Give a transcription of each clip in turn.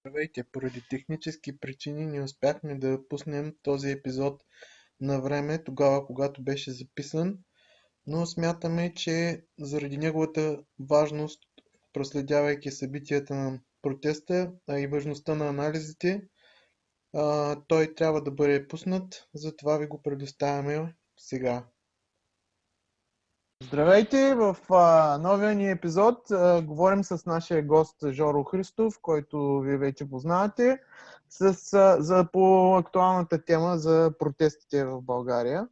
Здравейте! Поради технически причини не успяхме да пуснем този епизод на време, тогава когато беше записан, но смятаме, че заради неговата важност, проследявайки събитията на протеста, а и важността на анализите, той трябва да бъде пуснат, затова ви го предоставяме сега. Здравейте! В а, новия ни епизод а, говорим с нашия гост Жоро Христов, който вие вече познавате, с, а, за, по актуалната тема за протестите в България.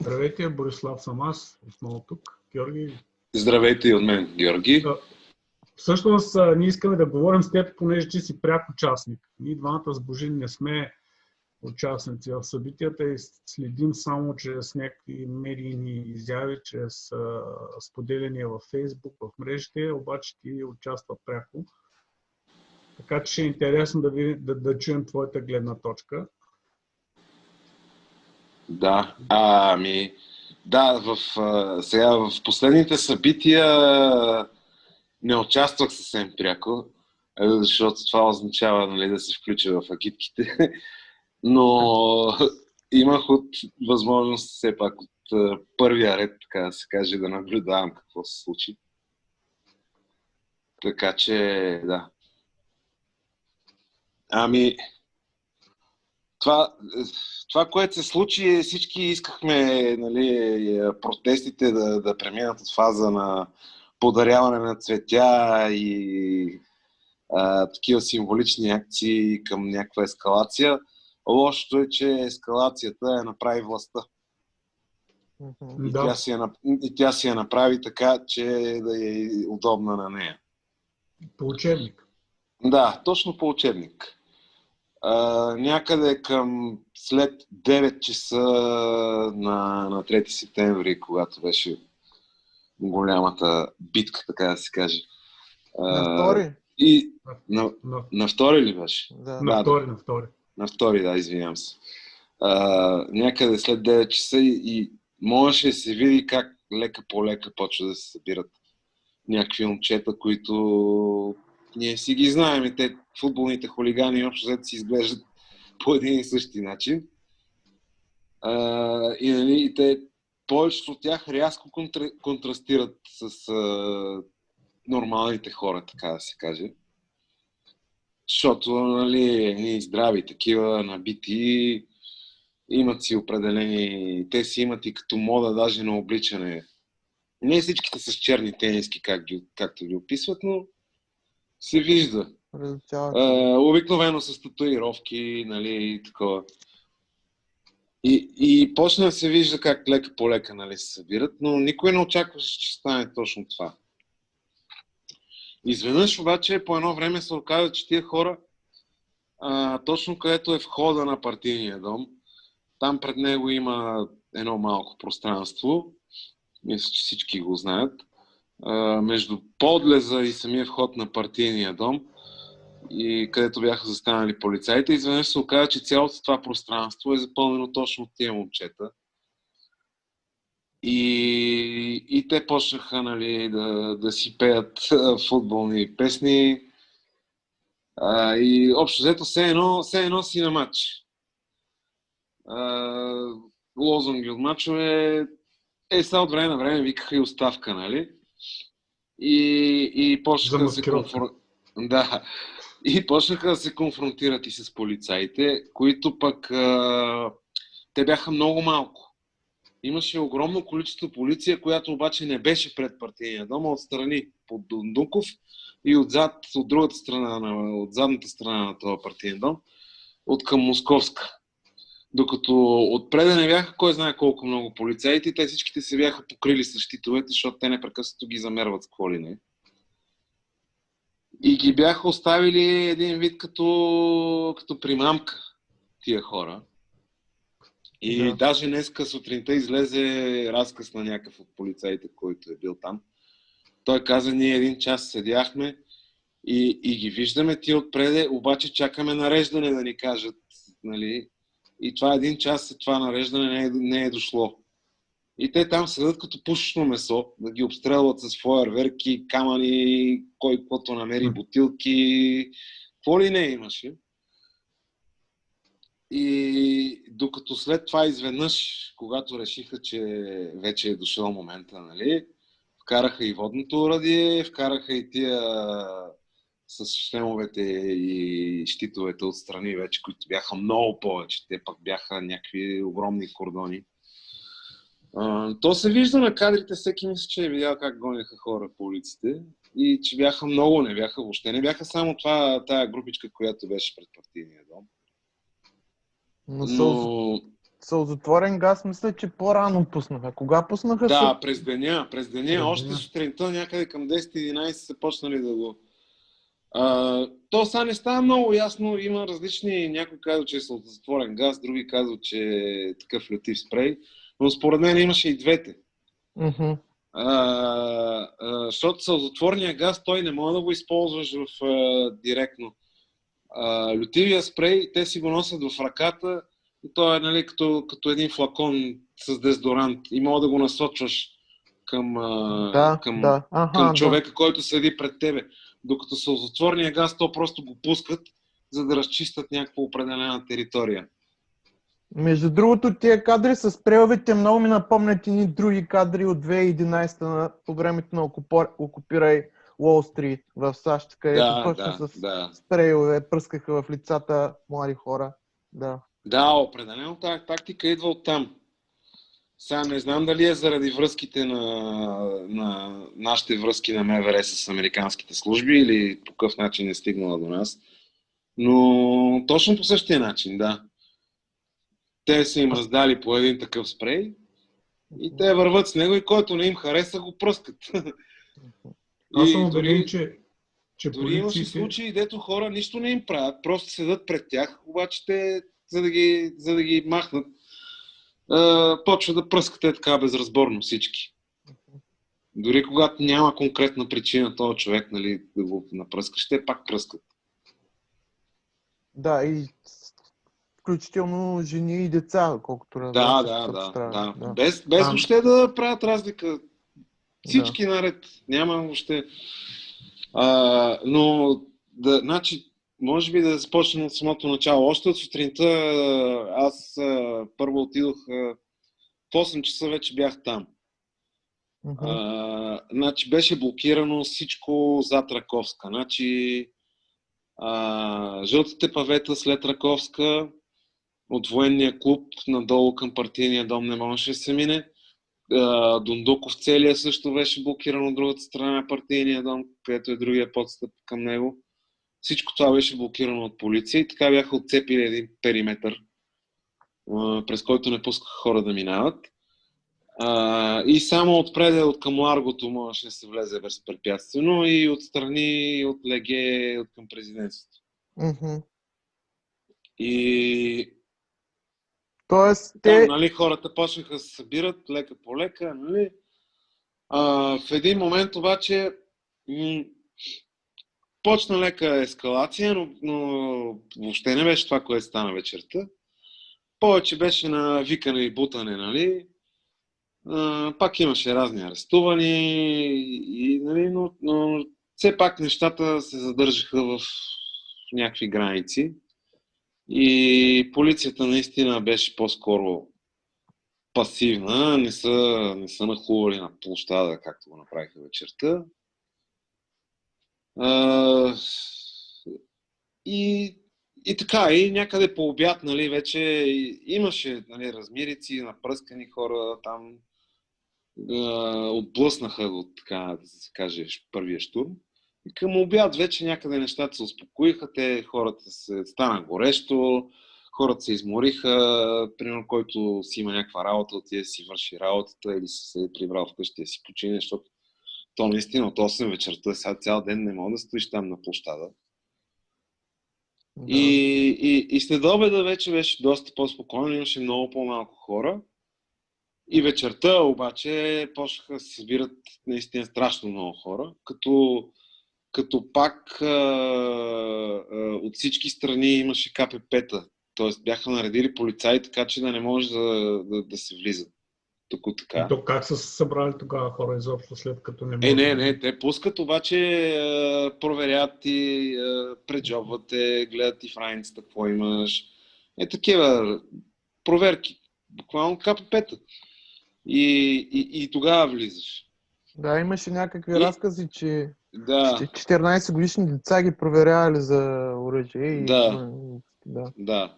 Здравейте, Борислав съм аз, отново тук. Георги. Здравейте и от мен, Георги. Всъщност, ние искаме да говорим с теб, понеже ти си пряк участник. Ние двамата с Божин не сме участници в събитията и следим само чрез някакви медийни изяви, чрез споделяния във Фейсбук, в мрежите, обаче ти участва пряко. Така че ще е интересно да, ви, да, да чуем твоята гледна точка. Да, ами, да, в, сега в последните събития не участвах съвсем пряко, защото това означава нали, да се включа в агитките. но имах от възможност все пак от първия ред, така да се каже, да наблюдавам какво се случи. Така че, да. Ами, това, това, което се случи, всички искахме нали, протестите да, да преминат от фаза на подаряване на цветя и а, такива символични акции към някаква ескалация. Лошото е, че ескалацията я направи властта. Mm-hmm. И, да. тя си я, и тя си я направи така, че да е удобна на нея. По учебник. Да, точно по учебник. А, някъде към след 9 часа на, на 3 септември, когато беше голямата битка, така да се каже. На втори? И, на, на, на втори ли беше? Да. На втори, на втори. На втори, да, извинявам се. А, някъде след 9 часа и, и можеше да се види как лека по лека почва да се събират някакви момчета, които ние си ги знаем и те футболните хулигани общо взето си изглеждат по един и същи начин. А, и, нали, и те, повечето от тях рязко контра, контрастират с а, нормалните хора, така да се каже. Защото, нали, едни здрави такива, набити, имат си определени, те си имат и като мода даже на обличане. Не всичките с черни тениски, как ги, както ги описват, но се вижда. Uh, обикновено с татуировки, нали, и такова. И, и почна да се вижда как лека по лека нали, се събират, но никой не очакваше, че стане точно това. Изведнъж обаче по едно време се оказа, че тия хора, а, точно където е входа на партийния дом, там пред него има едно малко пространство, мисля, че всички го знаят, а, между подлеза и самия вход на партийния дом, и където бяха застанали полицаите, изведнъж се оказа, че цялото това пространство е запълнено точно от тия момчета – и, и те почнаха нали, да, да си пеят футболни песни. А, и общо взето все едно, все едно си на матч. А, лозунги от матчове. Е, сега от време на време викаха и оставка, нали? И, и почнаха да се конфор... Да. И почнаха да се конфронтират и с полицаите, които пък а, те бяха много малко. Имаше огромно количество полиция, която обаче не беше пред партийния дом, а отстрани под Дундуков и отзад, от другата страна, от задната страна на този партиен дом, от към Московска. Докато отпреде не бяха кой знае колко много полицаите, те всичките се бяха покрили с щитовете, защото те непрекъснато ги замерват с какво не. И ги бяха оставили един вид като, като примамка тия хора. И да. даже днеска сутринта излезе разказ на някакъв от полицаите, който е бил там. Той каза, ние един час седяхме и, и ги виждаме ти отпреде, обаче чакаме нареждане да ни кажат. Нали? И това един час това нареждане не е, не е дошло. И те там седат като пушечно месо, да ги обстрелват с фойерверки, камъни, кой каквото намери, бутилки, какво ли не имаше. И докато след това изведнъж, когато решиха, че вече е дошъл момента, нали, вкараха и водното урадие, вкараха и тия с шлемовете и щитовете отстрани вече, които бяха много повече. Те пък бяха някакви огромни кордони. То се вижда на кадрите, всеки мисля, че е видял как гоняха хора по улиците и че бяха много, не бяха въобще. Не бяха само това, тая групичка, която беше пред партийния дом. Но, Но... Сълзотворен газ, мисля, че по-рано пуснаха. Кога пуснаха? Да, през деня. През деня. През Още сутринта, някъде към 10-11 са почнали да го... А, то сега не става много ясно. Има различни... Някой казва, че е сълзотворен газ, други казват, че е такъв летив спрей. Но според мен имаше и двете. Mm-hmm. А, а, защото сълзотворния газ той не може да го използваш в, а, директно. А, лютивия спрей, те си го носят в ръката и той е нали, като, като един флакон с дезодорант и мога да го насочваш към, да, към, да. Аха, към човека, да. който седи пред тебе. Докато сълзотворния газ, то просто го пускат, за да разчистят някаква определена територия. Между другото, тия кадри с спреловете много ми напомнят и други кадри от 2011 на, по времето на Окупирай Уолл Стрит в САЩ, където да, точно да, с да. спрейлове пръскаха в лицата млади хора. Да, да определено тази тактика идва от там. Сега не знам дали е заради връзките на, на нашите връзки на МВР с американските служби или по какъв начин е стигнала до нас. Но точно по същия начин, да те са им раздали по един такъв спрей и те върват с него и който не им хареса, го пръскат. Аз съм убеден, че, че дори полициите... имаше случаи, дето хора нищо не им правят, просто седат пред тях, обаче те, за да ги, за да ги махнат, почва да пръскате така безразборно всички. Дори когато няма конкретна причина този човек нали, да го напръскаш, те пак пръскат. Да, и включително жени и деца, колкото. Да, да, да, да, да. Без, без а... въобще да правят разлика. Всички да. наред. Няма въобще. А, но, да, значи, може би да започнем от самото начало. Още от сутринта аз а, първо отидох а, в 8 часа вече бях там. Uh-huh. А, значи беше блокирано всичко зад Раковска. Значи а, жълтите павета след Раковска, от военния клуб надолу към партийния дом не можеше да се мине. Дундуков целия също беше блокиран от другата страна на партийния дом, където е другия подстъп към него. Всичко това беше блокирано от полиция и така бяха отцепили един периметр, през който не пускаха хора да минават. и само отпреде от към Ларгото можеше да се влезе безпрепятствено и отстрани от Леге от към президентството. Mm-hmm. И Тоест, те... Там, нали, хората почнаха да се събират лека по лека, нали? А, в един момент обаче м- почна лека ескалация, но, но въобще не беше това, което стана вечерта. Повече беше на викане и бутане, нали? А, пак имаше разни арестувани, и, нали, но, но все пак нещата се задържаха в някакви граници. И полицията наистина беше по-скоро пасивна, не са, не са нахлували на площада, както го направиха вечерта. А, и, и така, и някъде по обяд, нали, вече имаше нали, размирици, напръскани хора там, отблъснаха от, така да се каже, първия штурм. Към обяд вече някъде нещата се успокоиха, те хората се стана горещо, хората се измориха, примерно който си има някаква работа, отиде си върши работата или се седи прибрал вкъщи да си почине, защото то наистина от 8 вечерта, сега цял ден не мога да стоиш там на площада. Да. И, и, и след обеда вече беше доста по-спокойно, имаше много по-малко хора. И вечерта обаче почнаха да се събират наистина страшно много хора, като като пак а, а, от всички страни имаше КПП-та. Тоест бяха наредили полицаи, така че да не може да, да, да се влиза Тук така. То как са се събрали тогава хора изобщо след като не Е, не, не, те пускат, обаче проверят ти, преджобват те, гледат ти в раницата какво имаш. Е, такива проверки. Буквално КПП-та. И, и, и тогава влизаш. Да, имаше някакви и... разкази, че да. 14 годишни деца ги проверявали за оръжие. И... Да. да. да.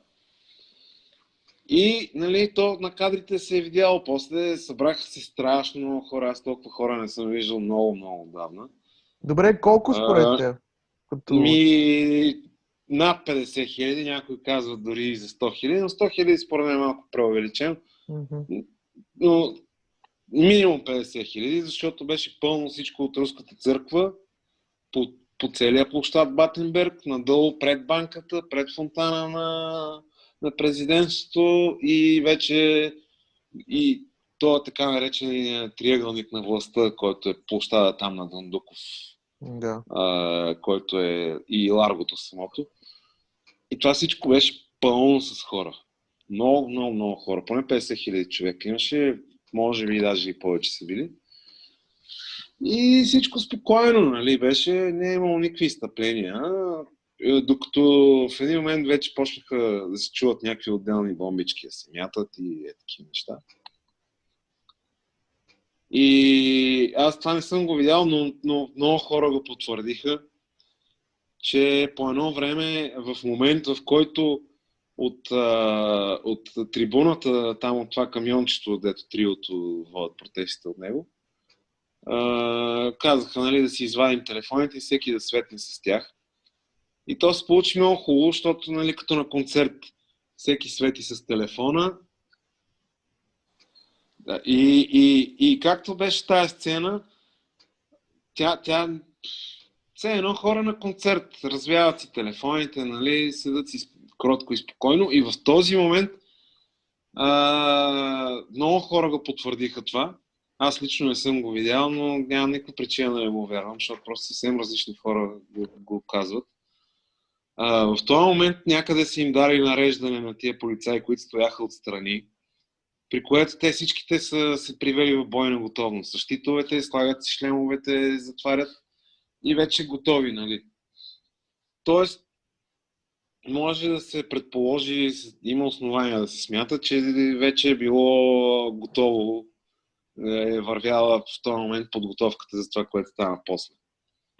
И, нали, то на кадрите се е видяло. После събраха се страшно много хора. Аз толкова хора не съм виждал много, много отдавна. Добре, колко според теб? Като... Ми, над 50 хиляди, някои казват дори за 100 хиляди, но 100 хиляди според мен е малко преувеличен. Mm-hmm. Но минимум 50 хиляди, защото беше пълно всичко от Руската църква по, по целия площад Батенберг, надолу пред банката, пред фонтана на, на президентството и вече и то така наречен триъгълник на властта, който е площада там на Дандуков, да. а, който е и Ларгото самото. И това всичко беше пълно с хора. Много, много, много хора. Поне 50 хиляди човека имаше, може би даже и повече са били. И всичко спокойно, нали, беше, не е имало никакви изтъпления. Е, докато в един момент вече почнаха да се чуват някакви отделни бомбички да се мятат и е такива неща. И аз това не съм го видял, но, но много хора го потвърдиха, че по едно време, в момент, в който от, от трибуната, там от това камиончето, дето триото водят протестите от него, казаха нали, да си извадим телефоните и всеки да светне с тях. И то се получи много хубаво, защото нали, като на концерт всеки свети с телефона. И, и, и както беше тази сцена, тя, тя все едно хора на концерт, развяват си телефоните, нали, седат си кротко и спокойно. И в този момент а, много хора го потвърдиха това. Аз лично не съм го видял, но нямам никаква причина да не му вярвам, защото просто съвсем различни хора го, го казват. А, в този момент някъде са им дали нареждане на тия полицаи, които стояха отстрани, при което те всичките са се привели в бойна готовност. Същитовете, слагат си шлемовете, затварят и вече готови, нали? Тоест, може да се предположи, има основания да се смята, че вече е било готово, е вървяла в този момент подготовката за това, което стана после.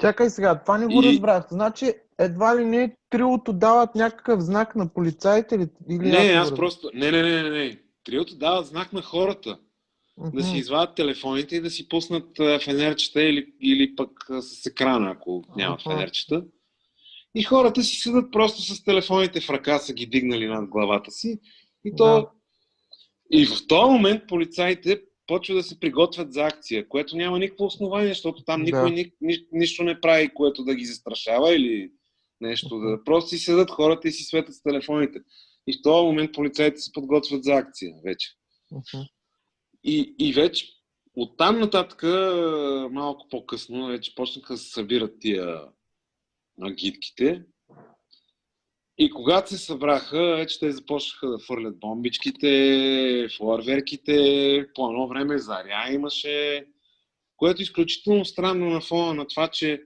Чакай сега, това не го и... разбрах. Значи, едва ли не триото дават някакъв знак на полицаите или... или не, аз, аз просто... Не, не, не, не, не. Триото дават знак на хората. Mm-hmm. Да си извадят телефоните и да си пуснат фенерчета или, или пък с екрана, ако нямат mm-hmm. фенерчета. И хората си седат просто с телефоните в ръка, са ги дигнали над главата си. И то... Да. И в този момент полицаите почват да се приготвят за акция, което няма никакво основание, защото там никой да. ни, ни, нищо не прави, което да ги застрашава или нещо. Да... Просто си седат хората и си светят с телефоните. И в този момент полицаите се подготвят за акция вече. Uh-huh. И, и вече от там нататък, малко по-късно, вече почнаха да се събират тия агитките. И когато се събраха, вече те започнаха да фърлят бомбичките, флуарверките, по едно време заря имаше, което е изключително странно на фона на това, че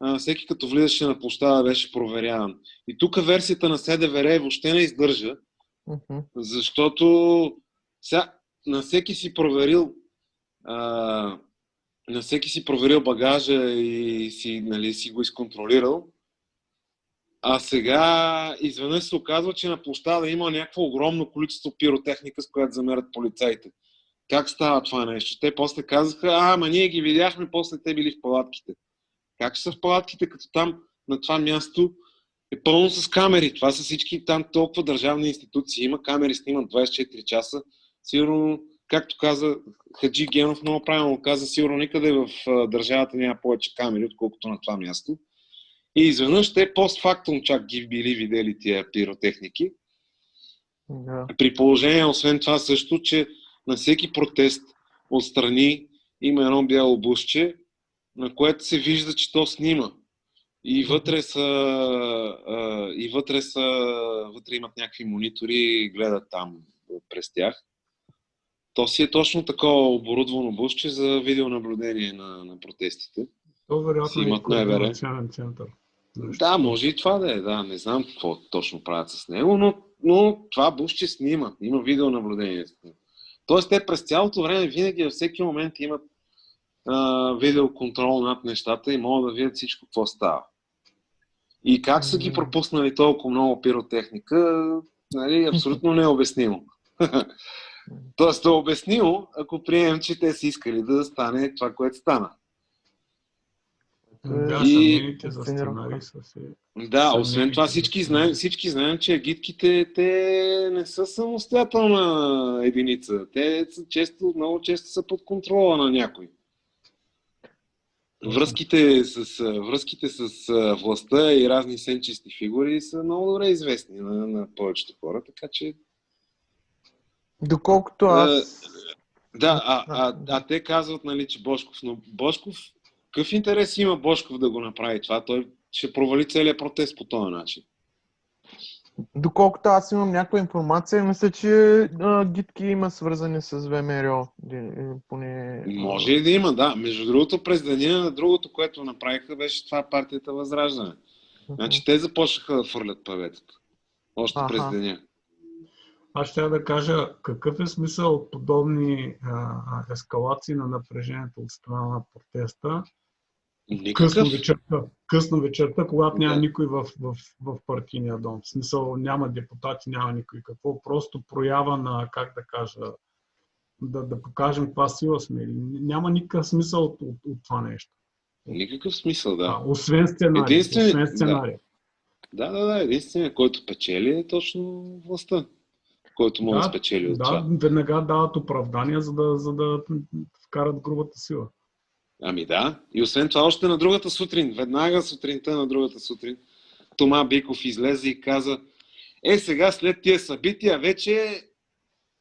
а, всеки като влизаше на площада беше проверяван. И тук версията на СДВР въобще не издържа, uh-huh. защото ся, на всеки си проверил а, на всеки си проверил багажа и си, нали, си го изконтролирал. А сега изведнъж се оказва, че на площада има някакво огромно количество пиротехника, с която замерят полицаите. Как става това нещо? Те после казаха, а, ама ние ги видяхме, после те били в палатките. Как ще са в палатките, като там на това място е пълно с камери. Това са всички там толкова държавни институции. Има камери, снимат 24 часа. Сигурно, както каза Хаджи Генов, много правилно каза, сигурно никъде в държавата няма повече камери, отколкото на това място. И изведнъж те постфактум чак ги били видели тия пиротехники. Да. При положение, освен това също, че на всеки протест отстрани има едно бяло бушче, на което се вижда, че то снима. И вътре са, и вътре са, вътре имат някакви монитори и гледат там през тях. то си е точно такова оборудвано бусче за видеонаблюдение на, на протестите. То вероятно имат е МВР. координационен център. Нещо. Да, може и това да е, да. Не знам какво точно правят с него, но, но това бушче снима. Има видеонаблюдение. Тоест, те през цялото време, винаги във всеки момент имат а, видеоконтрол над нещата и могат да видят всичко, какво става. И как са ги пропуснали толкова много пиротехника, нали, абсолютно необяснимо. Тоест, е обяснимо, ако приемем, че те са искали да стане това, което стана. Да, И- съмнените за сценарий са си. Да, освен това всички знаем, всички знаем, че агитките те не са самостоятелна единица. Те са често, много често са под контрола на някой. Връзките с, връзките с властта и разни сенчести фигури са много добре известни на, на повечето хора, така че Доколкото аз... Да, а, а, а те казват, нали, че Бошков, но Бошков, какъв интерес има Бошков да го направи това? Той ще провали целият протест по този начин. Доколкото аз имам някаква информация, мисля, че а, гидки има свързани с ВМРО. Поне... Може и да има, да. Между другото, през деня, другото, което направиха, беше това партията Възраждане. Значи те започнаха да фърлят паветата. Още през деня. Аз ще да кажа какъв е смисъл от подобни а, ескалации на напрежението от страна на протеста. Късно Никакъв. вечерта, късно вечерта, когато няма Да. никой в, в, в партийния дом. В смисъл няма депутати, няма никой. Какво? Просто проява на, как да кажа, да, да покажем каква сила сме. Няма никакъв смисъл от, от, от това нещо. Никакъв смисъл, да. А, освен сценария. Единствен- Освен да. сценария. Да, да, да. Единственият, който печели е точно властта, който може да, Да, спечели от Да, това. веднага дават оправдания, за да, за да вкарат грубата сила. Ами да. И освен това, още на другата сутрин, веднага сутринта на другата сутрин, Тома Биков излезе и каза, е сега след тия събития вече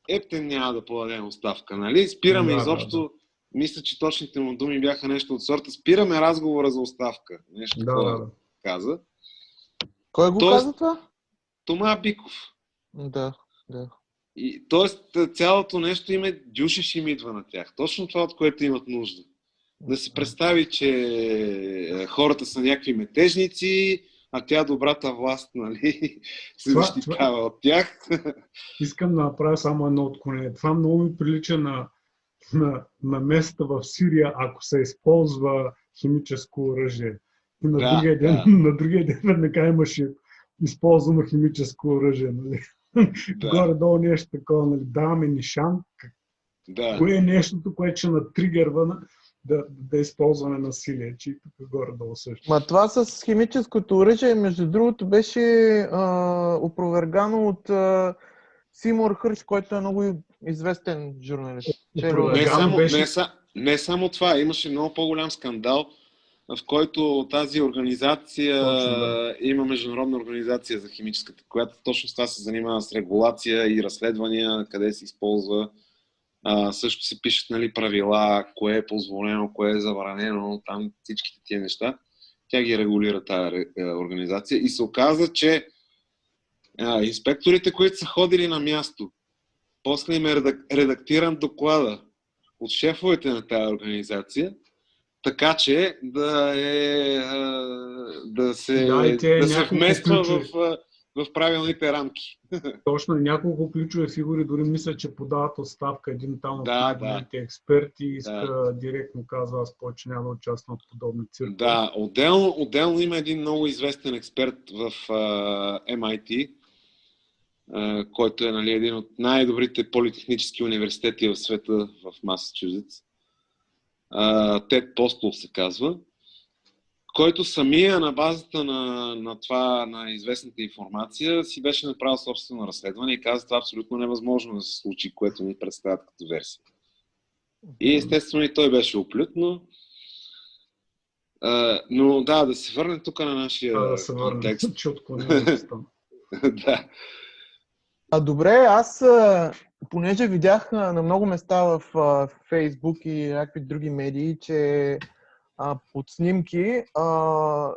Ептен няма да подадем оставка, нали? Спираме Да, да, изобщо, мисля, че точните му думи бяха нещо от сорта, спираме разговора за оставка. Нещо Да, такова да, да. каза. Кой го Тоест- каза това? Тома Биков. Да, да. И, тоест, цялото нещо им е дюшиш им идва на тях. Точно това, от което имат нужда. Да се представи, че е, хората са някакви метежници, а тя добрата власт, нали, се защитава от тях. Искам да направя само едно отклонение. Това много ми прилича на, на, на места в Сирия, ако се използва химическо оръжие. И на, Да, другия, ден, да. на другия ден веднага имаше използвано химическо оръжие. Нали? Да, Горе-долу нещо такова. Нали? Даваме нишан. да. Кое е нещото, което ще натригърва на, да, да използваме насилие? Че и тук горе-долу също. Ма това с химическото оръжие, между другото, беше а, опровергано от а, Симур Хърш, който е много известен журналист. Не само, беше- не, са, не само това, имаше много по-голям скандал, в който тази организация Точно, да. има международна организация за химическата, която точно с това се занимава с регулация и разследвания, къде се използва. А, също се пишат нали, правила, кое е позволено, кое е забранено, там всичките тия неща. Тя ги регулира тази ре- е, организация и се оказа, че а, инспекторите, които са ходили на място, после им е редак- редактиран доклада от шефовете на тази организация, така че да, е, да се, Да, и те да се вмества в, ключови. а, в правилните рамки. Точно и няколко ключови фигури дори мисля, че подават оставка. Един там от Да, най-големите експерти иска директно казва, аз повече няма да участвам в подобни циркове. Да, отделно, отделно има един много известен експерт в а, MIT, а, който е нали, един от най-добрите политехнически университети в света в Масачузетс. Тед Постол се казва, който самия на базата на, на това, на известната информация, си беше направил собствено разследване и каза, това абсолютно невъзможно да се случи, което ни представят като версия. И естествено и той беше оплют, но а, но да, да се върнем тук на нашия Да, да се върнем, контекст. че да. А добре, аз, понеже видях на много места в Фейсбук и някакви други медии, че а, под снимки а,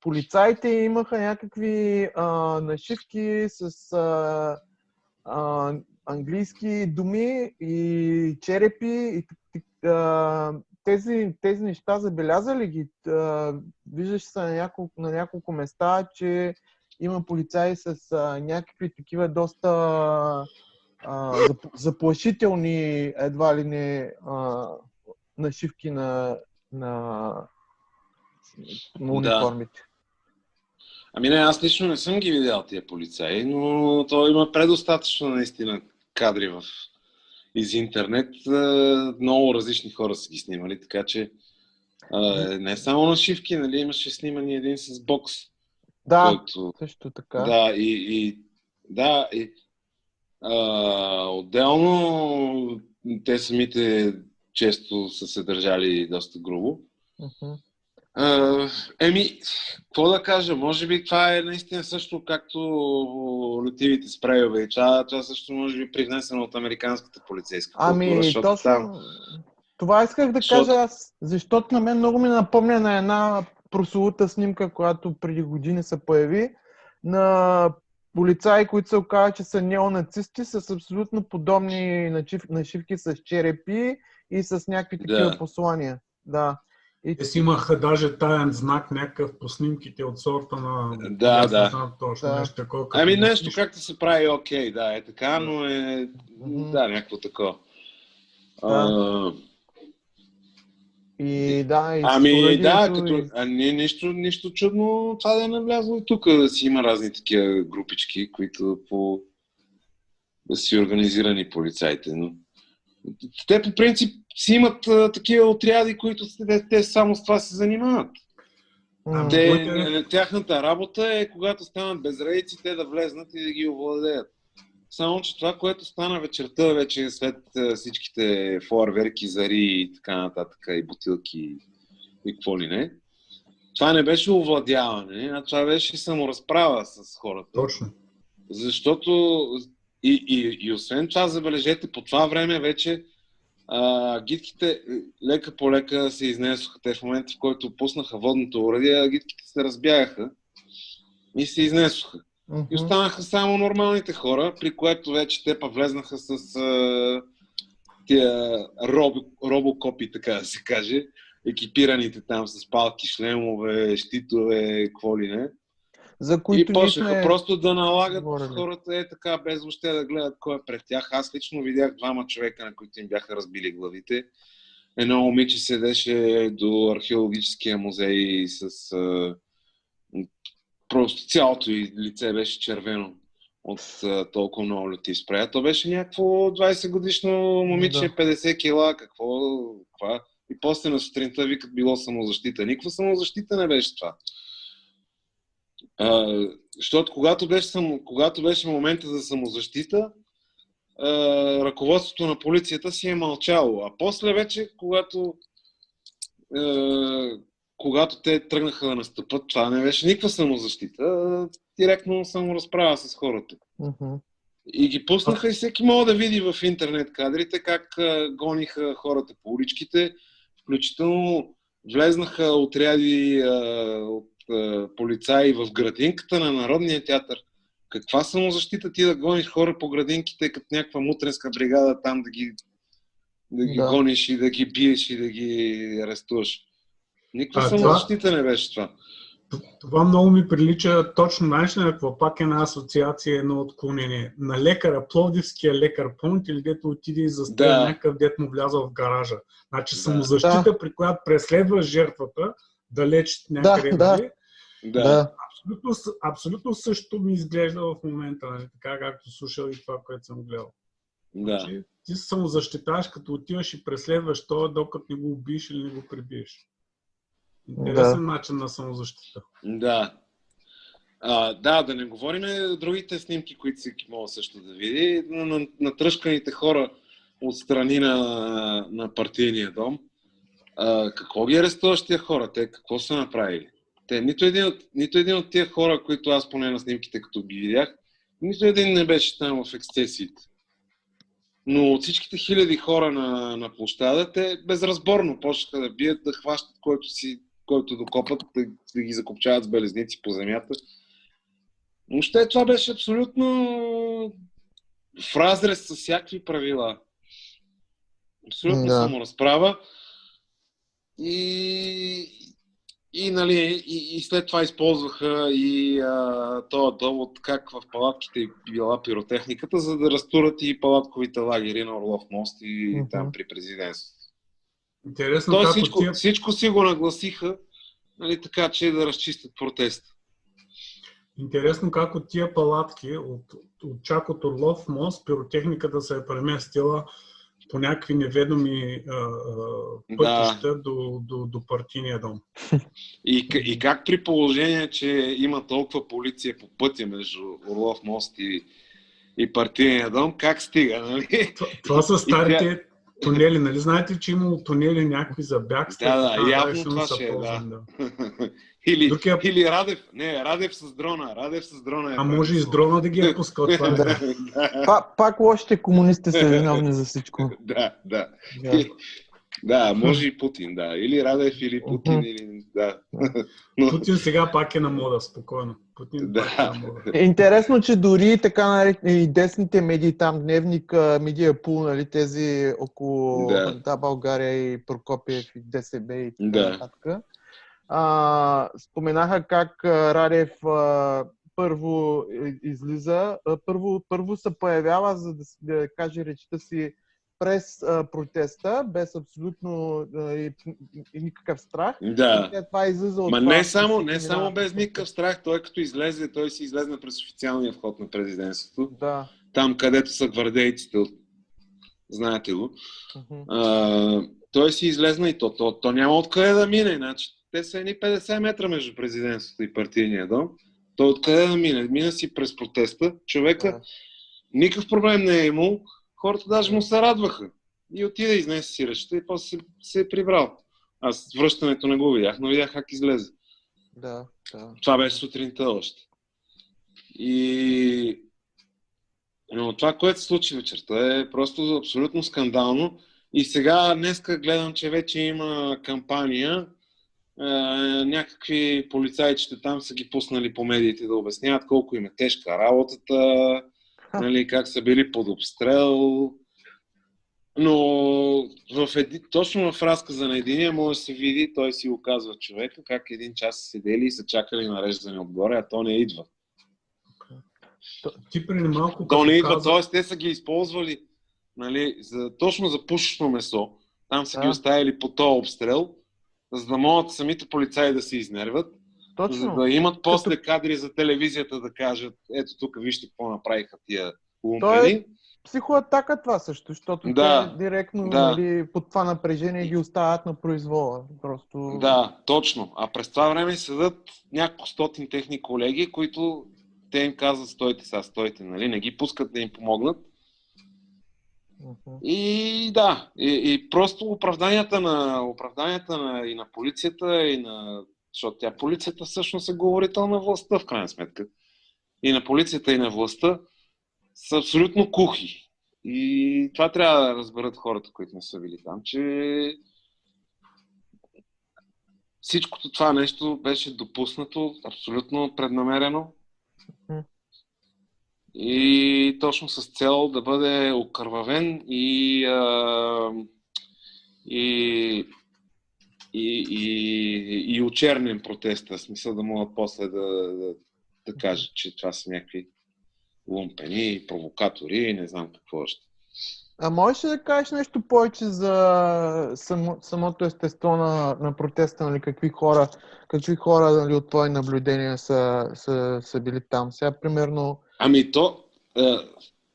полицаите имаха някакви а, нашивки с а, а, английски думи и черепи и а, тези, тези неща забелязали ги? А, виждаш се на няколко, на няколко места, че има полицаи с а, някакви такива доста а, заплашителни едва ли не а, нашивки на, на, на униформите. Да. Ами не, аз лично не съм ги видял тия полицаи, но то има предостатъчно наистина кадри в, из интернет. Много различни хора са ги снимали, така че не само нашивки, нали, имаше снимани един с бокс. Да, който, също така. Да, и, и да, и, а, отделно те самите често са се държали доста грубо. Uh-huh. Uh, еми, какво да кажа, може би това е наистина също както летивите спрейове и това, това също може би привнесено от американската полицейска култура. Ами, точно там... това исках да кажа аз, защото на мен много ми напомня на една прослута снимка, която преди години се появи, на полицаи, които се оказа, че са неонацисти, с абсолютно подобни нашивки с черепи и с някакви такива да. послания. Да. И... Те си имаха даже таен знак някакъв по снимките от сорта на... Да, да. Знам, точно да. нещо такова. Ами нещо, както се прави, окей, да, е така, но е... Mm-hmm. Да, някакво такова. Да. А... И да, и Ами да, като, и... а не, нищо, нищо чудно това да е навлязло и тук, да си има разни такива групички, които по да си организирани полицайите. Но... Те по принцип си имат а, такива отряди, които те, те само с това се занимават. А, те, е... Тяхната работа е, когато станат безредици, те да влезнат и да ги овладеят. Само, че това, което стана вечерта, вече след всичките фойерверки, зари и така нататък, и бутилки и какво ли не, това не беше овладяване, а това беше саморазправа с хората. Точно. Защото и, и, и освен това, забележете, по това време вече а, гидките лека по лека се изнесоха. Те в момента, в който пуснаха водното урадие, гидките се разбягаха и се изнесоха. Uh-huh. И останаха само нормалните хора, при което вече те па влезнаха с а, тия роб, робокопи, така да се каже, екипираните там с палки, шлемове, щитове, какво ли не. За които и почнаха сме... просто да налагат говорили. хората е така, без въобще да гледат кой е пред тях. Аз лично видях двама човека, на които им бяха разбили главите. Едно момиче седеше до археологическия музей с просто цялото и лице беше червено от а, толкова много лети спрея. То беше някакво 20 годишно момиче, да. 50 кила, какво, какво. И после на сутринта викат било самозащита. Никаква самозащита не беше това. А, защото когато беше, само, когато беше момента за самозащита, а, ръководството на полицията си е мълчало. А после вече, когато, когато те тръгнаха да настъпат, това не беше никаква самозащита, директно саморазправа с хората. Uh-huh. И ги пуснаха и всеки мога да види в интернет кадрите как гониха хората по уличките, включително влезнаха отряди а, от полицаи в градинката на Народния театър. Каква самозащита ти да гониш хора по градинките, като някаква мутренска бригада там да ги, да ги да. гониш и да ги биеш и да ги арестуваш? Никаква самозащита не беше това. Това много ми прилича точно, знаеш ли какво? Пак една асоциация, едно отклонение. На лекара, пловдивския лекар, помните ли, дето отиде и застъпи да. някакъв дет му влязъл в гаража. Значи да. самозащита, да. при която преследваш жертвата, да лечат някъде. Да, да. Да. Абсолютно, абсолютно също ми изглежда в момента, нали, така както слушал и това, което съм гледал. Да. Значи, ти се самозащитаваш, като отиваш и преследваш това, докато не го убиеш или не го прибиеш. Интересен да. начин на самозащита. Да. А, да, да не говорим другите снимки, които всеки мога също да види. На, на тръжканите хора от страни на, на партийния дом. А, какво ги арестуваш тия хора? Те какво са направили? Те, нито, един от, нито един от тия хора, които аз поне на снимките, като ги видях, нито един не беше там в ексцесиите. Но от всичките хиляди хора на, на площада, те безразборно почнаха да бият, да хващат който, си, който докопат, да, да ги закопчават с белезници по земята. Но ще това беше абсолютно в разрез с всякакви правила. Абсолютно Да. саморазправа. И, и, нали, и, и след това използваха и а, този довод как в палатките била пиротехниката, за да разтурат и палатковите лагери на Орлов мост и Мгм. там при президентството. Интересно как всичко, тия, всичко си го нагласиха, нали, така че да разчистят протеста. интересно как от тия палатки, от, от чак от Орлов мост, пиротехниката се е преместила по някакви неведоми а, а, пътища до, до, до партийния дом. И, и как при положение, че има толкова полиция по пътя между Орлов мост и, и партийния дом, как стига, нали? Това, това са старите тунели, нали? Знаете, че имало тунели някакви за бягства? Да, да, явно това ще е, ползвани, да. или, Друг е- или Радев, не, Радев с дрона, Радев с дрона е А може и с дрона да ги е пускал. Това е. Да. да, Па, пак лошите комунисти са виновни за всичко. да, да. Да. Да, може и Путин, да. Или Радев, или Путин, или... Да. Но, Путин сега пак е на мода, спокойно. Путин Да. пак е на мода. Е интересно, че дори така наречени и десните медии, там Дневник, Медия Пул, нали, тези около Да. да. България и Прокопиев и ДСБ и така Да. нататък, а, споменаха как Радев а, първо и- излиза, а, първо, първо се появява, за да, да каже речта си през а, протеста, без абсолютно а, и, и никакъв страх. И да. след това излиза от Ма това, не само, не само без никакъв страх, той като излезе, той си излезе през официалния вход на президентството, Да. там където са гвардейците, знаете го. Мгм. А, той си излезна и то, то, то няма откъде да мине. Значи, те са едни 50 метра между президентството и партийния дом. Той откъде да мине? Мина си през протеста. Човека Да. никакъв проблем не е имал. Хората даже му се радваха. И отиде, изнесе си речта и после се, се е прибрал. Аз връщането не го видях, но видях как излезе. Да, да. Това беше сутринта още. И... Но това, което се случи вечерта е просто абсолютно скандално. И сега, днеска гледам, че вече има кампания. Е, някакви полицайчета там са ги пуснали по медиите да обясняват колко им е тежка работата, нали, как са били под обстрел. Но в еди, точно в разказа на единия може да се види, той си го казва човека, как един час са седели и са чакали нареждане отгоре, а то не идва. Ти преди малко То не идва, каза- т.е. те са ги използвали нали, за, точно за пушечно месо. Там са ги Да. оставили по този обстрел, за да могат самите полицаи да се изнервят, за Точно. да имат после кадри за телевизията да кажат, ето тук вижте какво направиха тия лумпени. Психоатака това също, защото Да. те директно Да. нали, под това напрежение ги оставят на произвола. Просто... Да, точно. А през това време седат няколко стотин техни колеги, които те им казват, стойте сега, стойте, нали? Не ги пускат да им помогнат. Мгм. И да, и, и просто оправданията на, оправданията на, и на полицията, и на, защото тя полицията всъщност е говорител на властта, в крайна сметка. И на полицията, и на властта са абсолютно кухи. И това трябва да разберат хората, които не са били там, че всичкото това нещо беше допуснато абсолютно преднамерено и точно с цел да бъде окървавен и, а, и, и, и, и очернен протеста. В смисъл да могат после да, да, да кажат, че това са някакви лумпени, провокатори и не знам какво още. А можеш ли да кажеш нещо повече за само, самото естество на, на протеста, нали, какви хора, какви хора нали, от твои наблюдения са, са, са били там? Сега, примерно, Ами то, е,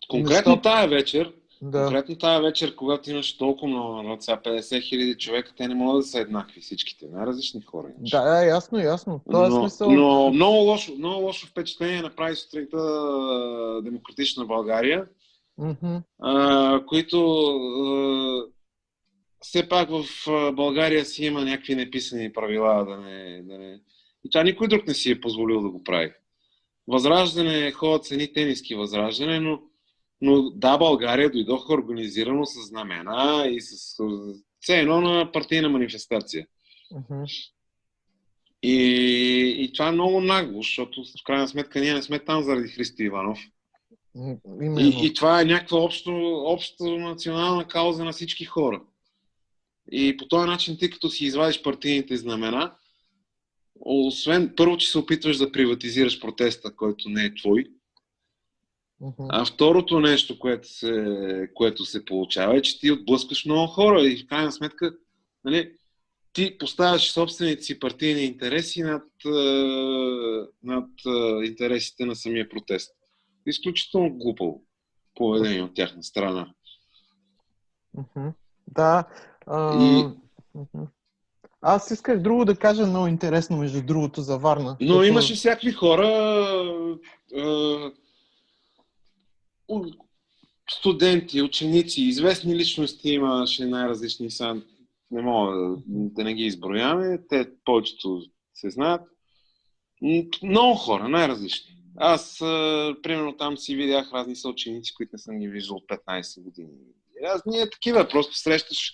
конкретно Защо? тая вечер, да, конкретно тая вечер, когато имаш толкова много народ, сега 50 хиляди човека, те не могат да са еднакви всичките, най-различни хора. имаш. да, ясно, ясно. Това е но, смисъл. но много лошо, много лошо впечатление направи сутринта Демократична България, Мгм. а, които а, все пак в България си има някакви неписани правила да не, да не... И това никой друг не си е позволил да го прави. Възраждане, ходят с едни тениски възраждане, но, но да, България дойдоха организирано с знамена и с все едно на партийна манифестация. Мгм. И, и това е много нагло, защото в крайна сметка ние не сме там заради Христо Иванов. И, и това е някаква общо, обща национална кауза на всички хора. И по този начин, тъй като си извадиш партийните знамена, освен първо, че се опитваш да приватизираш протеста, който не е твой, uh-huh. а второто нещо, което се, което се получава е, че ти отблъскаш много хора и в крайна сметка нали, ти поставяш собствените си партийни интереси над, над интересите на самия протест. Изключително глупаво поведение от тяхна страна. Uh-huh. Да. А... И... Uh-huh. Аз исках друго да кажа много интересно, между другото, за Варна. Но защото... имаше всякакви хора, студенти, ученици, известни личности имаше най-различни са. Не мога да, да не ги изброяваме. Те повечето се знаят. Много хора, най-различни. Аз, примерно, там си видях разни съученици, които не съм ги виждал от 15 години. Аз ние такива, просто срещаш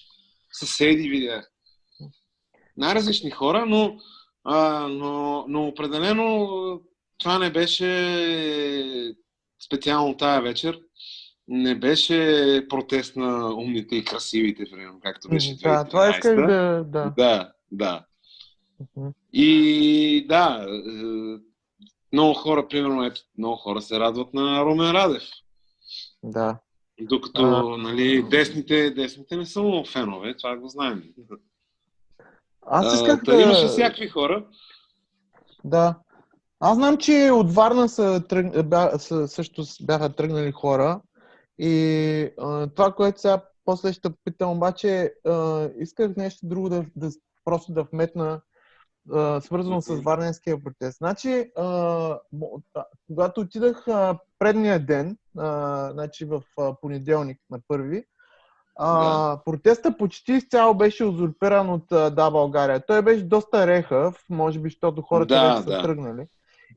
съседи, видях най-различни хора, но, а, но, но определено това не беше специално тая вечер. Не беше протест на умните и красивите, примерно, както беше 2013. Да, това исках да... Да, да. да. Uh-huh. И да, е, много хора, примерно, ето, много хора се радват на Румен Радев. Да. Докато, а... нали, десните, десните не са му фенове, това го знаем. Аз исках а, да... Имаше всякакви хора. Да. Аз знам, че от Варна са, тръг... бя... са, също бяха тръгнали хора. И а, това, което сега после ще питам, обаче, а, исках нещо друго да, да просто да вметна, а, свързано с Варненския протест. Значи, а, когато отидах а, предния ден, а, значи в а, понеделник на първи, а. Протеста почти изцяло беше узурпиран от Да, България. Той беше доста рехав, може би, защото хората да, да. са тръгнали.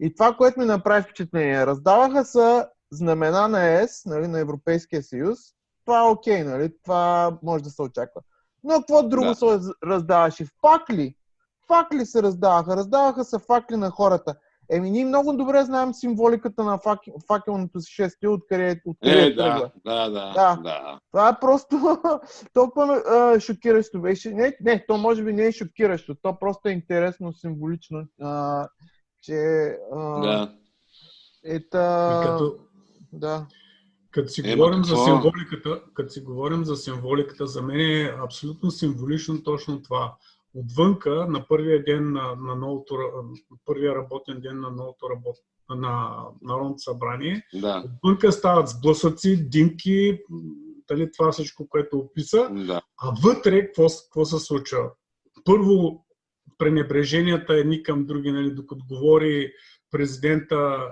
И това, което ми направи впечатление, раздаваха са знамена на ЕС, нали, на Европейския съюз. Това е окей, нали? Това може да се очаква. Но какво друго да. се раздаваше? Факли! Факли се раздаваха. Раздаваха се факли на хората. Еми, ние много добре знаем символиката на фак... факелното шествие, откъде, откъде е, е да, да, да, да, да. Това е просто толкова а, шокиращо беше. Не, не, то може би не е шокиращо, то просто е интересно, символично, а, че... А, да. Ета... Като... Да. Като си, е, говорим за символиката, като си говорим за символиката, за мен е абсолютно символично точно това отвънка на първия ден на, на новото, първия работен ден на новото работ, на Народното събрание. Да. Отвънка стават сблъсъци, димки, дали това всичко, което описа. Да. А вътре какво, какво се случва? Първо, пренебреженията едни към други, нали, докато говори президента,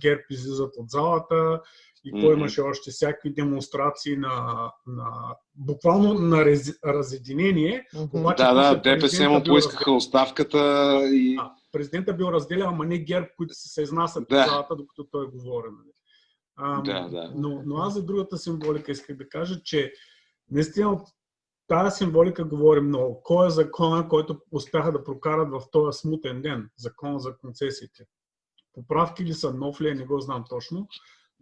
Герб излизат от залата, и mm-hmm. имаше още всякакви демонстрации на, на буквално на рез, разединение. Mm-hmm. Обаче, да, да, ДПС му поискаха оставката и... А, президента бил разделял, ама не герб, които се изнасят да. по залата, докато той говори. Нали. А, да, да. Но, но аз за другата символика исках да кажа, че наистина от тази символика говори много. Кой е закона, който успяха да прокарат в този смутен ден? Закон за концесиите. Поправки ли са, нов ли е, не го знам точно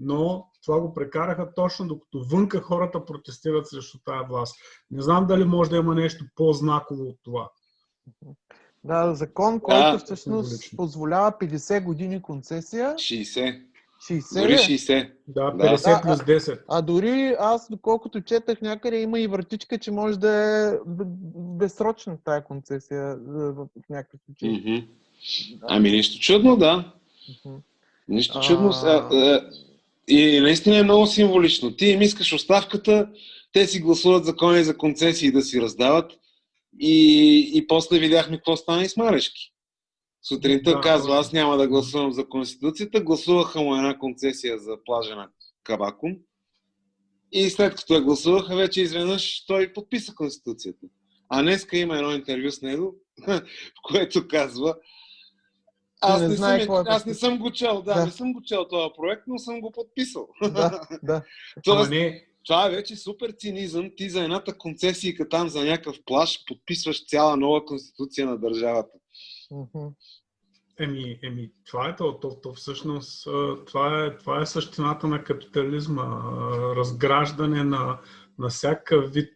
но това го прекараха точно докато вънка хората протестират срещу тази власт. Не знам дали може да има нещо по-знаково от това. Да, закон, който да, всъщност позволява 50 години концесия. 60. 60 дори 60. Да, 50 плюс 10. А, а дори аз, доколкото четах някъде, има и вратичка, че може да е безсрочна тая концесия в някакви случаи. Mm-hmm. Ами нищо чудно, да. Mm-hmm. Нищо чудно. А... И наистина е много символично. Ти им искаш оставката, те си гласуват закони за концесии да си раздават и, и после видяхме какво стана и с Марешки. Сутринта да, казва, аз няма да гласувам за Конституцията, гласуваха му една концесия за плажа на Кабакум и след като я гласуваха, вече изведнъж той подписа Конституцията. А днеска има едно интервю с него, в което казва, аз не, не, съм, е, аз не съм го чел, да, да, не съм го чел този проект, но съм го подписал. Да, да. Тоест, не... Това е вече супер цинизъм. Ти за едната концесия там за някакъв плаш подписваш цяла нова конституция на държавата. Еми, еми, това е то, то, то всъщност, това е, това е същината на капитализма, разграждане на, на всякакъв вид,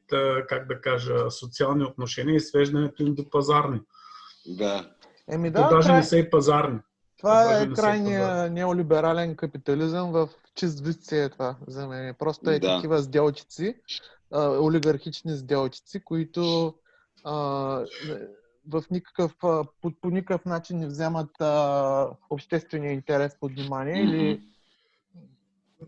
как да кажа, социални отношения и свеждането им до пазарни. Да. Еми да, то даже край... не са и пазарни. Това е крайния неолиберален капитализъм в чист вид си е това за мен. Просто е да. такива сделчици, олигархични сделчици, които а, в никакъв, по, по никакъв начин не вземат а, обществения интерес под внимание mm-hmm. или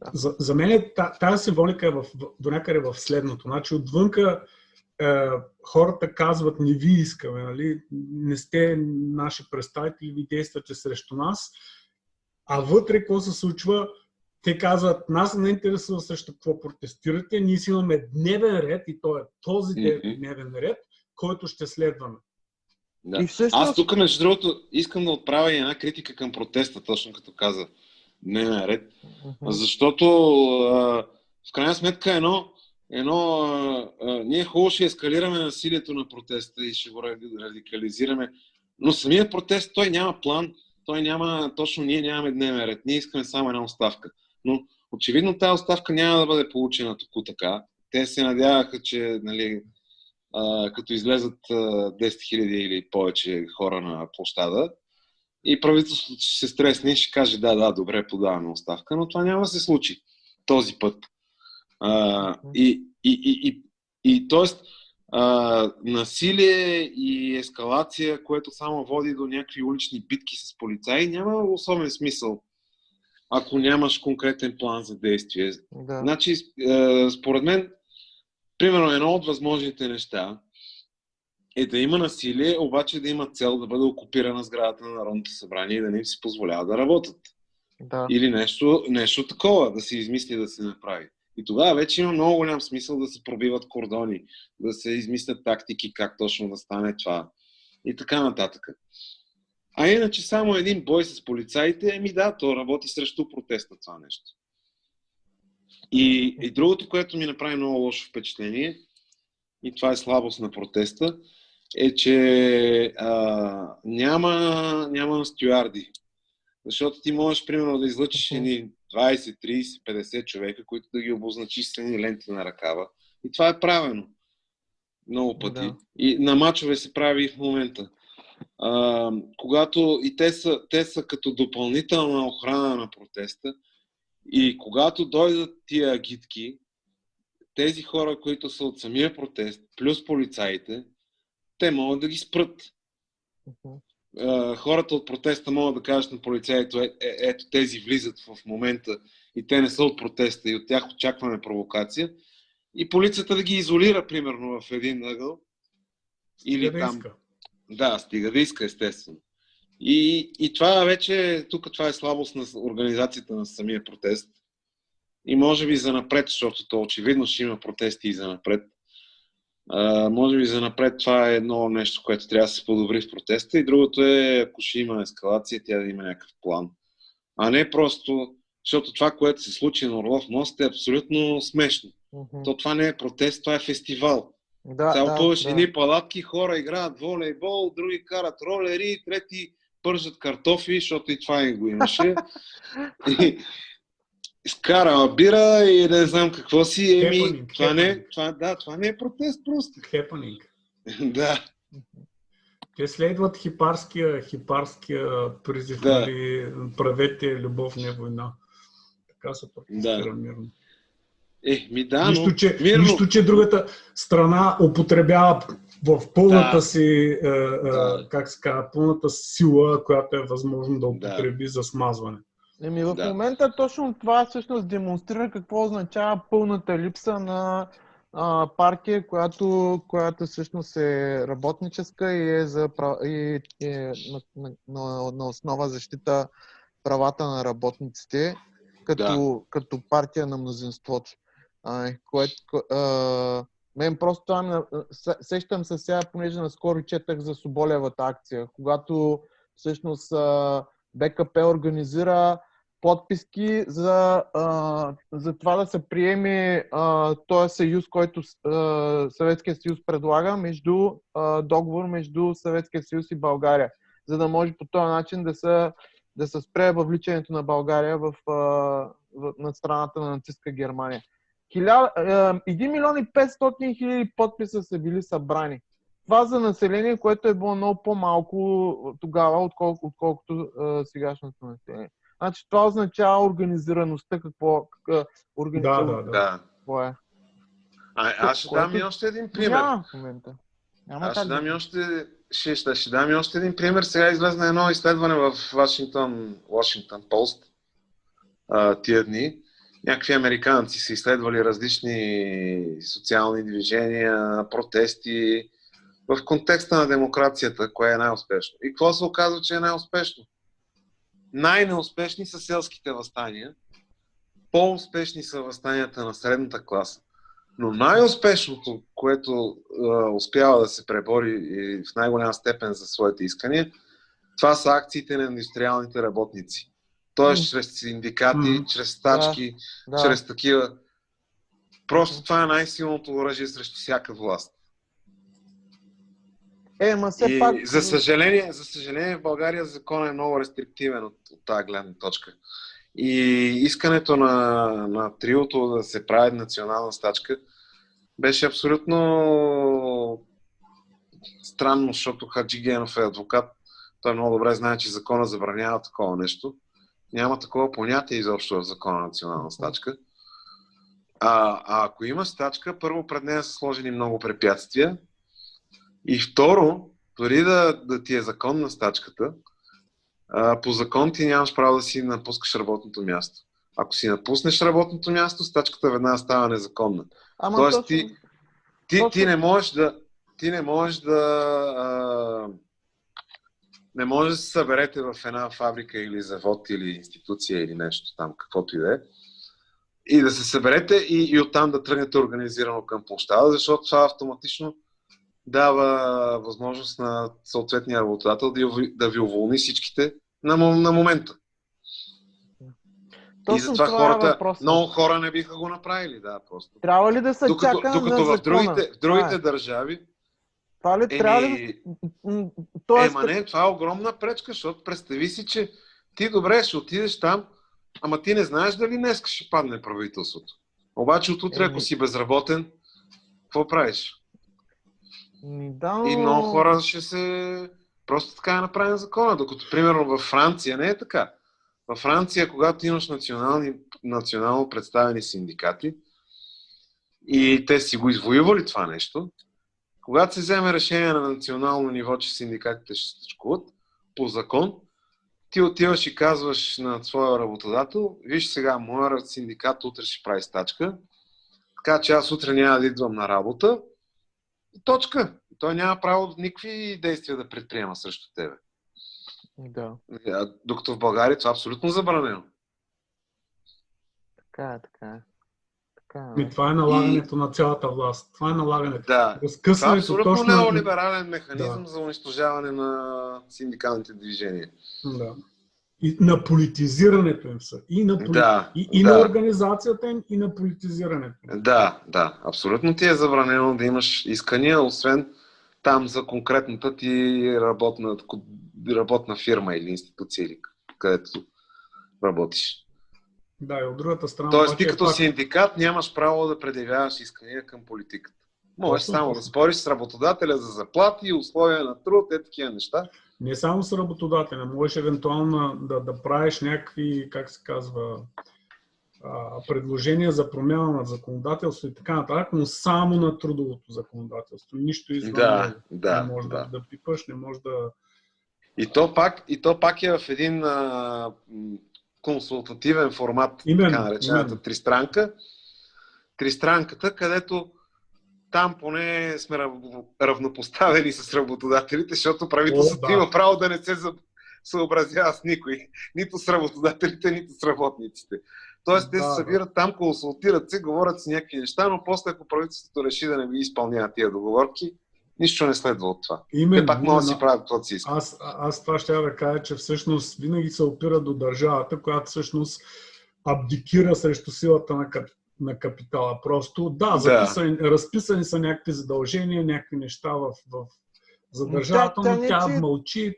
да. За, за мен е, тази символика е в, до някъде в следното. Значи отвънка е, хората казват не ви искаме, нали? не сте наши представители, ви действате срещу нас. А вътре какво се случва? Те казват, нас не интересува срещу какво протестирате, ние си имаме дневен ред и то е този mm-hmm. дневен ред, който ще следваме. Да. И всъщност... Аз тук, между другото, искам да отправя и една критика към протеста, точно като каза дневен ред. Uh-huh. Защото в крайна сметка едно, едно а, а, ние хубаво ще ескалираме насилието на протеста и ще го радикализираме, но самият протест, той няма план, той няма, точно ние нямаме дневен ред, ние искаме само една оставка. Но очевидно тази оставка няма да бъде получена тук така. Те се надяваха, че нали, а, като излезат а, 10 000 или повече хора на площада, и правителството ще се стресне и ще каже да, да, добре, подаваме оставка, но това няма да се случи този път. А, и, и, и, и, и т.е. насилие и ескалация, което само води до някакви улични битки с полицаи, няма особен смисъл, ако нямаш конкретен план за действие. Да. Значи, според мен, примерно едно от възможните неща е да има насилие, обаче да има цел да бъде окупирана сградата на Народното събрание и да не им си позволява да работят. Да. Или нещо, нещо такова, да се измисли да се направи. И тогава вече има много голям смисъл да се пробиват кордони, да се измислят тактики как точно да стане това и така нататък. А иначе само един бой с полицаите, еми да, то работи срещу протеста това нещо. И, и другото, което ми направи много лошо впечатление, и това е слабост на протеста, е, че а, няма, няма стюарди. Защото ти можеш, примерно, да излъчиш едни 20, 30, 50 човека, които да ги обозначиш с едни ленти на ръкава. И това е правено. Много пъти. Да. И на мачове се прави и в момента. А, когато и те са, те са като допълнителна охрана на протеста, и когато дойдат тия агитки, тези хора, които са от самия протест, плюс полицаите, те могат да ги спрат. Uh-huh. хората от протеста могат да кажат на полицаите, е, е, ето тези влизат в момента и те не са от протеста и от тях очакваме провокация. И полицията да ги изолира, примерно, в един ъгъл. Стига или да там. Иска. Да, стига да иска, естествено. И, и това вече, тук това е слабост на организацията на самия протест. И може би за напред, защото то очевидно ще има протести и за напред. А, може би за напред това е едно нещо, което трябва да се подобри в протеста и другото е, ако ще има ескалация, тя да има някакъв план. А не просто, защото това, което се случи на Орлов мост е абсолютно смешно. Uh-huh. То това не е протест, това е фестивал. Да, Сега да, опъваш да. едни палатки, хора играят волейбол, други карат ролери, трети пържат картофи, защото и това и го имаше. и, изкарала бира и не знам какво си. Еми, happening, това, happening. Не, това, да, това не е протест просто. Happening. да. Те следват хипарския, хипарския призив, да. нали, правете любов, не война. Така се протестира да. мирно. Е, ми да, нищо, но... че, мирно... нищо, че другата страна употребява в пълната да. си, е, е, да. как се казва, пълната сила, която е възможно да употреби да. за смазване. Еми в да. момента точно това всъщност демонстрира какво означава пълната липса на а, партия, която, която всъщност е работническа и е, за, и, е на, на, на, на основа защита правата на работниците, като, да. като партия на мнозинството. А, което, а, мен просто това сещам се сега, понеже наскоро четах за Соболевата акция, когато всъщност БКП организира подписки за, за това да се приеме този съюз, който Съветския съюз предлага, между договор между Съветския съюз и България. за да може по този начин да се, да се спре въвличането на България в, в, на страната на нацистска Германия. 1 милион и 500 хиляди подписа са били събрани. Това за население, което е било много по-малко тогава, отколко, отколкото а, сегашното население. Значи това означава организираността, какво, как, органи... да, да, да. какво е. А, аз ще дам и още един пример. Няма в момента. Няма аз ще дам и още, ще, ще, ще дам и още един пример. Сега излезна едно изследване в Вашингтон, Вашингтон Пост тия дни. Някакви американци са изследвали различни социални движения, протести в контекста на демокрацията, кое е най-успешно. И какво се оказва, че е най-успешно? Най-неуспешни са селските възстания, по-успешни са възстанията на средната класа. Но най-успешното, което а, успява да се пребори и в най-голяма степен за своите искания, това са акциите на индустриалните работници. Тоест, mm. чрез синдикати, mm. чрез стачки, да, чрез такива. Просто това е най-силното оръжие срещу всяка власт. Е, ма все и, пак... За съжаление, за съжаление в България законът е много рестриктивен от, от тази гледна точка. И искането на, на триото да се прави национална стачка беше абсолютно странно, защото Хаджи Генов е адвокат. Той много добре знае, че закона забранява такова нещо. Няма такова понятие изобщо в закона на национална стачка. А, а ако има стачка, първо пред нея са сложени много препятствия. И второ, дори да, да ти е закон на стачката, а, по закон ти нямаш право да си напускаш работното място. Ако си напуснеш работното място, стачката веднага става незаконна. Ама Тоест точно, ти, ти, точно. ти не можеш да ти не можеш да а, не може да се съберете в една фабрика или завод или институция или нещо там, каквото и да е. И да се съберете и, и оттам да тръгнете организирано към площада, защото това автоматично дава възможност на съответния работодател да, да ви уволни всичките на, на момента. Точно и затова това хората, е много хора не биха го направили, да, просто. Трябва ли да се Докато, чака докато в другите, в другите Това е. държави, Това ли трябва ли Тоест, Ема не, това е огромна пречка, защото представи си, че ти добре ще отидеш там, ама ти не знаеш дали днес ще падне правителството. Обаче от утре, Еми. ако си безработен, какво правиш? Ми, да, но... И много хора ще се... Просто така е направен закона. Докато, примерно, във Франция не е така. Във Франция, когато имаш национални, национално представени синдикати и те си го извоювали това нещо, когато се вземе решение на национално ниво, че синдикатите ще стъчкуват, по закон, ти отиваш и казваш на своя работодател, виж сега, моят синдикат утре ще прави стачка, така че аз утре няма да идвам на работа. И точка. Той няма право никакви действия да предприема срещу тебе. Да, Докато в България това е абсолютно забранено. така е, така е. Така И е. това е налагането на цялата власт. Това е налагането. Да. Това е Разкъсването абсолютно точно... неолиберален механизъм Да. за унищожаване на синдикалните движения. Да. И на политизирането им са. И на, поли... Да, и, и да. на организацията им, и на политизирането им. Да, да. Абсолютно ти е забранено да имаш искания, освен там за конкретната ти работна, работна фирма или институция, или където работиш. Да, и от другата страна. Тоест, ти е като пак- синдикат нямаш право да предявяваш искания към политиката. Можеш само да спориш с работодателя за заплати, условия на труд, е такива неща. Не само с работодателя, можеш евентуално да, да правиш някакви, как се казва, предложения за промяна на законодателство и така нататък, но само на трудовото законодателство. Нищо извън Да, да, не можеш да. да, да пипаш, не можеш да... И то пак, и то пак е в един а, консултативен формат, Именно, така наречената именно. тристранка. Тристранката, където там поне сме рав- равнопоставени с работодателите, защото правителството да. има право да не се съобразява с никой. Нито с работодателите, нито с работниците. Тоест, те Да, се да. събират там, консултират се, говорят си някакви неща, но после, ако правителството реши да не ги изпълнява тия договорки, нищо не следва от това. Именно, Те пак могат да си правят каквото си искат. Аз, аз това ще да кажа, че всъщност винаги се опира до държавата, която всъщност абдикира срещу силата на, кап, на капитала. Просто, да, записани, разписани са някакви задължения, някакви неща в, в, за държавата, тя- тя но не, тя че- мълчи.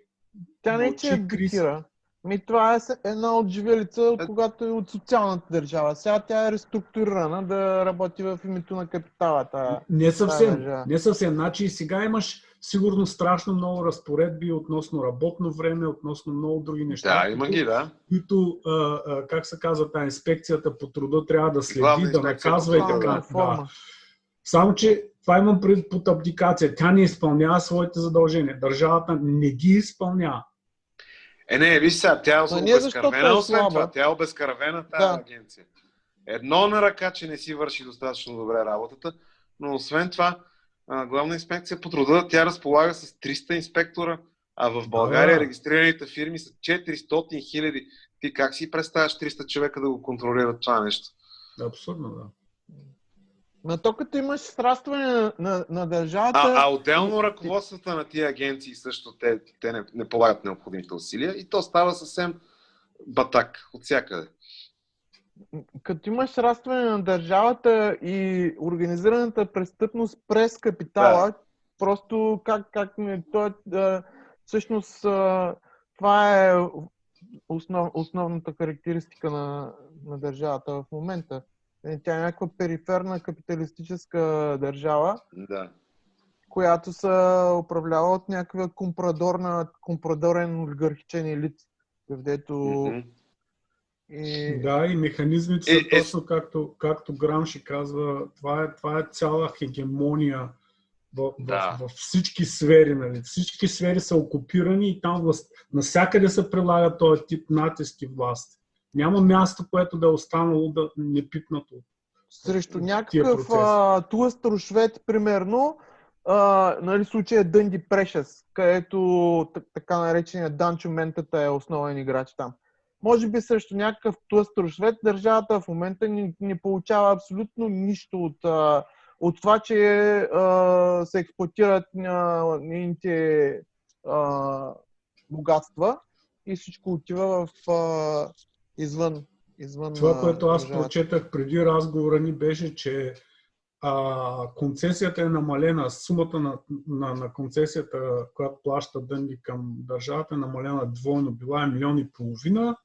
Тя не че абдикира. Ми, това е една от живелица, е... когато е от социалната държава. Сега тя е реструктурирана да работи в името на капитала. Тая, не съвсем. Тая не съвсем. Значи сега имаш сигурно страшно много разпоредби относно работно време, относно много други неща. Да, има ги, да. Които, а, а, как се казва, тази инспекцията по труда трябва да следи, Главна да наказва и така. Да. Само, че това имам пред под абдикация. Тя не изпълнява своите задължения. Държавата не ги изпълнява. Е, не, виж сега, тя е обезкървена, е освен това. Тя е обезкървена тази да. агенция. Едно на ръка, че не си върши достатъчно добре работата, но освен това, главна инспекция по труда, тя разполага с 300 инспектора, а в България да. регистрираните фирми са 400 хиляди. Ти как си представяш 300 човека да го контролират това нещо? Абсурдно, да. Но то като имаш срастване на, на, на държавата... А, а отделно ръководствата на тия агенции също те, те не, не полагат необходимите усилия и то става съвсем батак от всякъде. Като имаш срастване на държавата и организираната престъпност през капитала, да. просто как, как не, то е, всъщност това е основ, основната характеристика на, на държавата в момента. Е, тя е някаква периферна капиталистическа държава, да. която се управлява от някаква компрадорна, компрадорен олигархичен елит, където mm-hmm. И... Да, и механизмите са е, е... точно както, както Грамши казва, това е, това е цяла хегемония в, да. в, в всички сфери. Нали? Всички сфери са окупирани и там власт, насякъде се прилага този тип натиски власт няма място, което да е останало да не пипнато. Срещу някакъв тлъст рушвет, примерно, а, нали, случая Дънди Прешес, където така наречения Данчо Ментата е основен играч там. Може би срещу някакъв тлъст рушвет държавата в момента не, не получава абсолютно нищо от, а, от това, че а, се експлуатират нейните богатства и всичко отива в а, извън. извън Това, което аз държавата. прочетах преди разговора ни беше, че а, концесията е намалена, сумата на, на, на концесията, която плаща Дънди към държавата е намалена двойно. Била е милион и половина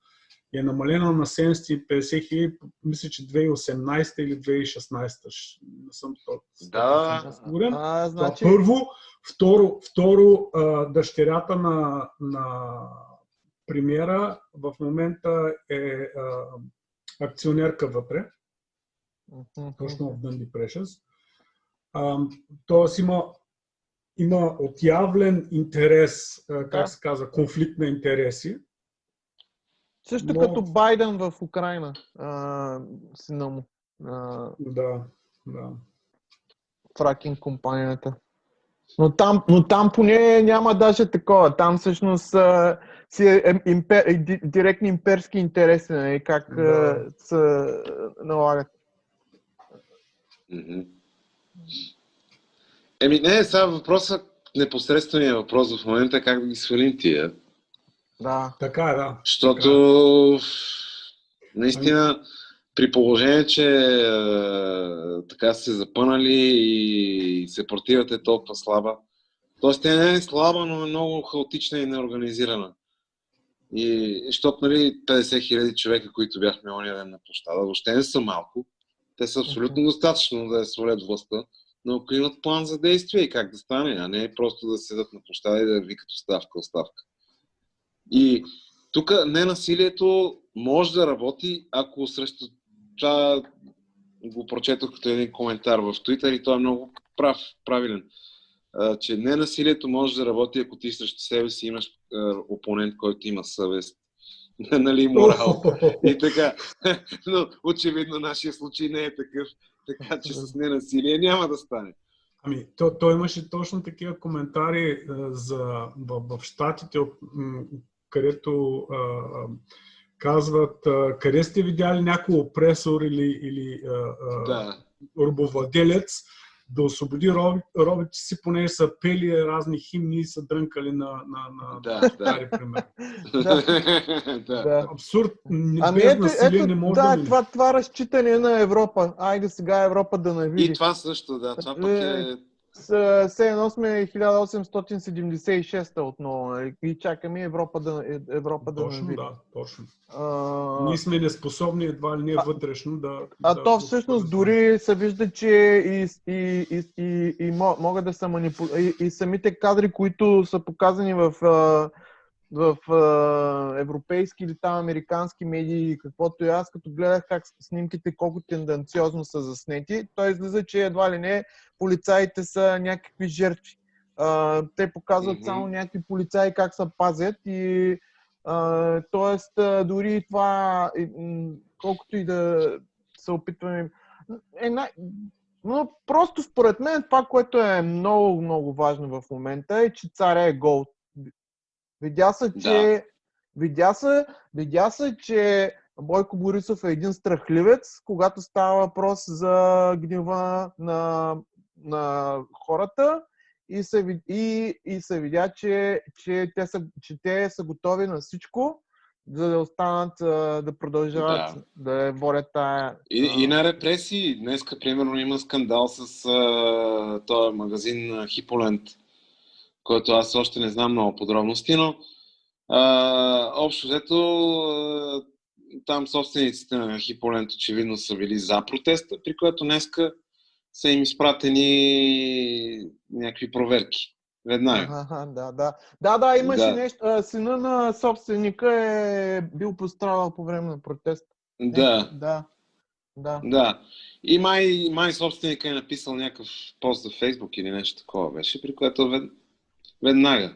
и е намалена на 750 хиляди, мисля, че 2018 или 2016. Не съм да. сигурен. А, значи... Първо, второ, второ дъщерята на, на премиера в момента е а, акционерка вътре, точно в Dundee Precious. тоест има, има отявлен интерес, а, как да. се казва, конфликт на интереси. Също Но... като Байден в Украина, а, сина му. А... Да, да. Фракинг компанията. Но там, но там поне няма даже такова. Там всъщност а, си е импер, директни имперски интереси, нали, как да. се налагат. Еми не, сега въпросът, непосредственият въпрос в момента е как да ги свалим тия. Да. Така е, да. Защото така. наистина при положение, че е, така се запънали и съпротивата е толкова слаба, Тоест, тя не е слаба, но е много хаотична и неорганизирана. И, защото, нали, 50 хиляди човека, които бяхме ония ден на площада, въобще не са малко. Те са абсолютно достатъчно да я свалят властта, но ако имат план за действие и как да стане, а не просто да седат на площада и да викат оставка, оставка. И тук ненасилието може да работи, ако срещу това го прочетох като един коментар в Twitter и той е много прав, правилен че не насилието може да работи, ако ти срещу себе си имаш опонент, който има съвест. нали, морал. И така. Но очевидно нашия случай не е такъв, така че с ненасилие няма да стане. Ами, то, то имаше точно такива коментари за, в, в Штатите, където а, казват, а, къде сте видяли някой опресор или, или а, да. рубовладелец, да освободи робите си, понеже са пели разни химни и са дрънкали на, на, на да, стари да. пример. да. Абсурд. Ами ето, ето, не може да, да това, това разчитане на Европа. Айде сега Европа да навиди. И това също, да. Това пък е... все едно сме 1876 отново нали? и чакаме Европа да, Европа да Точно, да, точно. А... Ние сме неспособни едва ли не а... вътрешно да... А да то всъщност да... дори се вижда, че и, и, и, и, и могат да са манипулирани. И, и самите кадри, които са показани в в а, европейски или там американски медии, каквото и аз, като гледах как снимките колко тенденциозно са заснети, той излиза, че едва ли не полицаите са някакви жертви. А, те показват mm-hmm. само някакви полицаи как се пазят и а, тоест дори това, колкото и да се опитваме е, но просто според мен това, което е много, много важно в момента е, че царя е гол. Видя се, че, да. видя се, видя се, че Бойко Борисов е един страхливец, когато става въпрос за гнева на, на хората и се, и, и се видя, че, че, те са, че те са готови на всичко, за да останат, да продължават да, да борят тая... И, и на репресии. Днеска, примерно, има скандал с а, този магазин Хиполент, който аз още не знам много подробности, но а, общо взето там собствениците на Хиполент очевидно са били за протеста, при което днеска са им изпратени някакви проверки. Веднага. Ага, да, да. Да, да, имаше да. нещо. Сина на собственика е бил пострадал по време на протест. Да. Е, да. Да. Да. И май, май собственика е написал някакъв пост за Фейсбук или нещо такова беше, при което вед... веднага.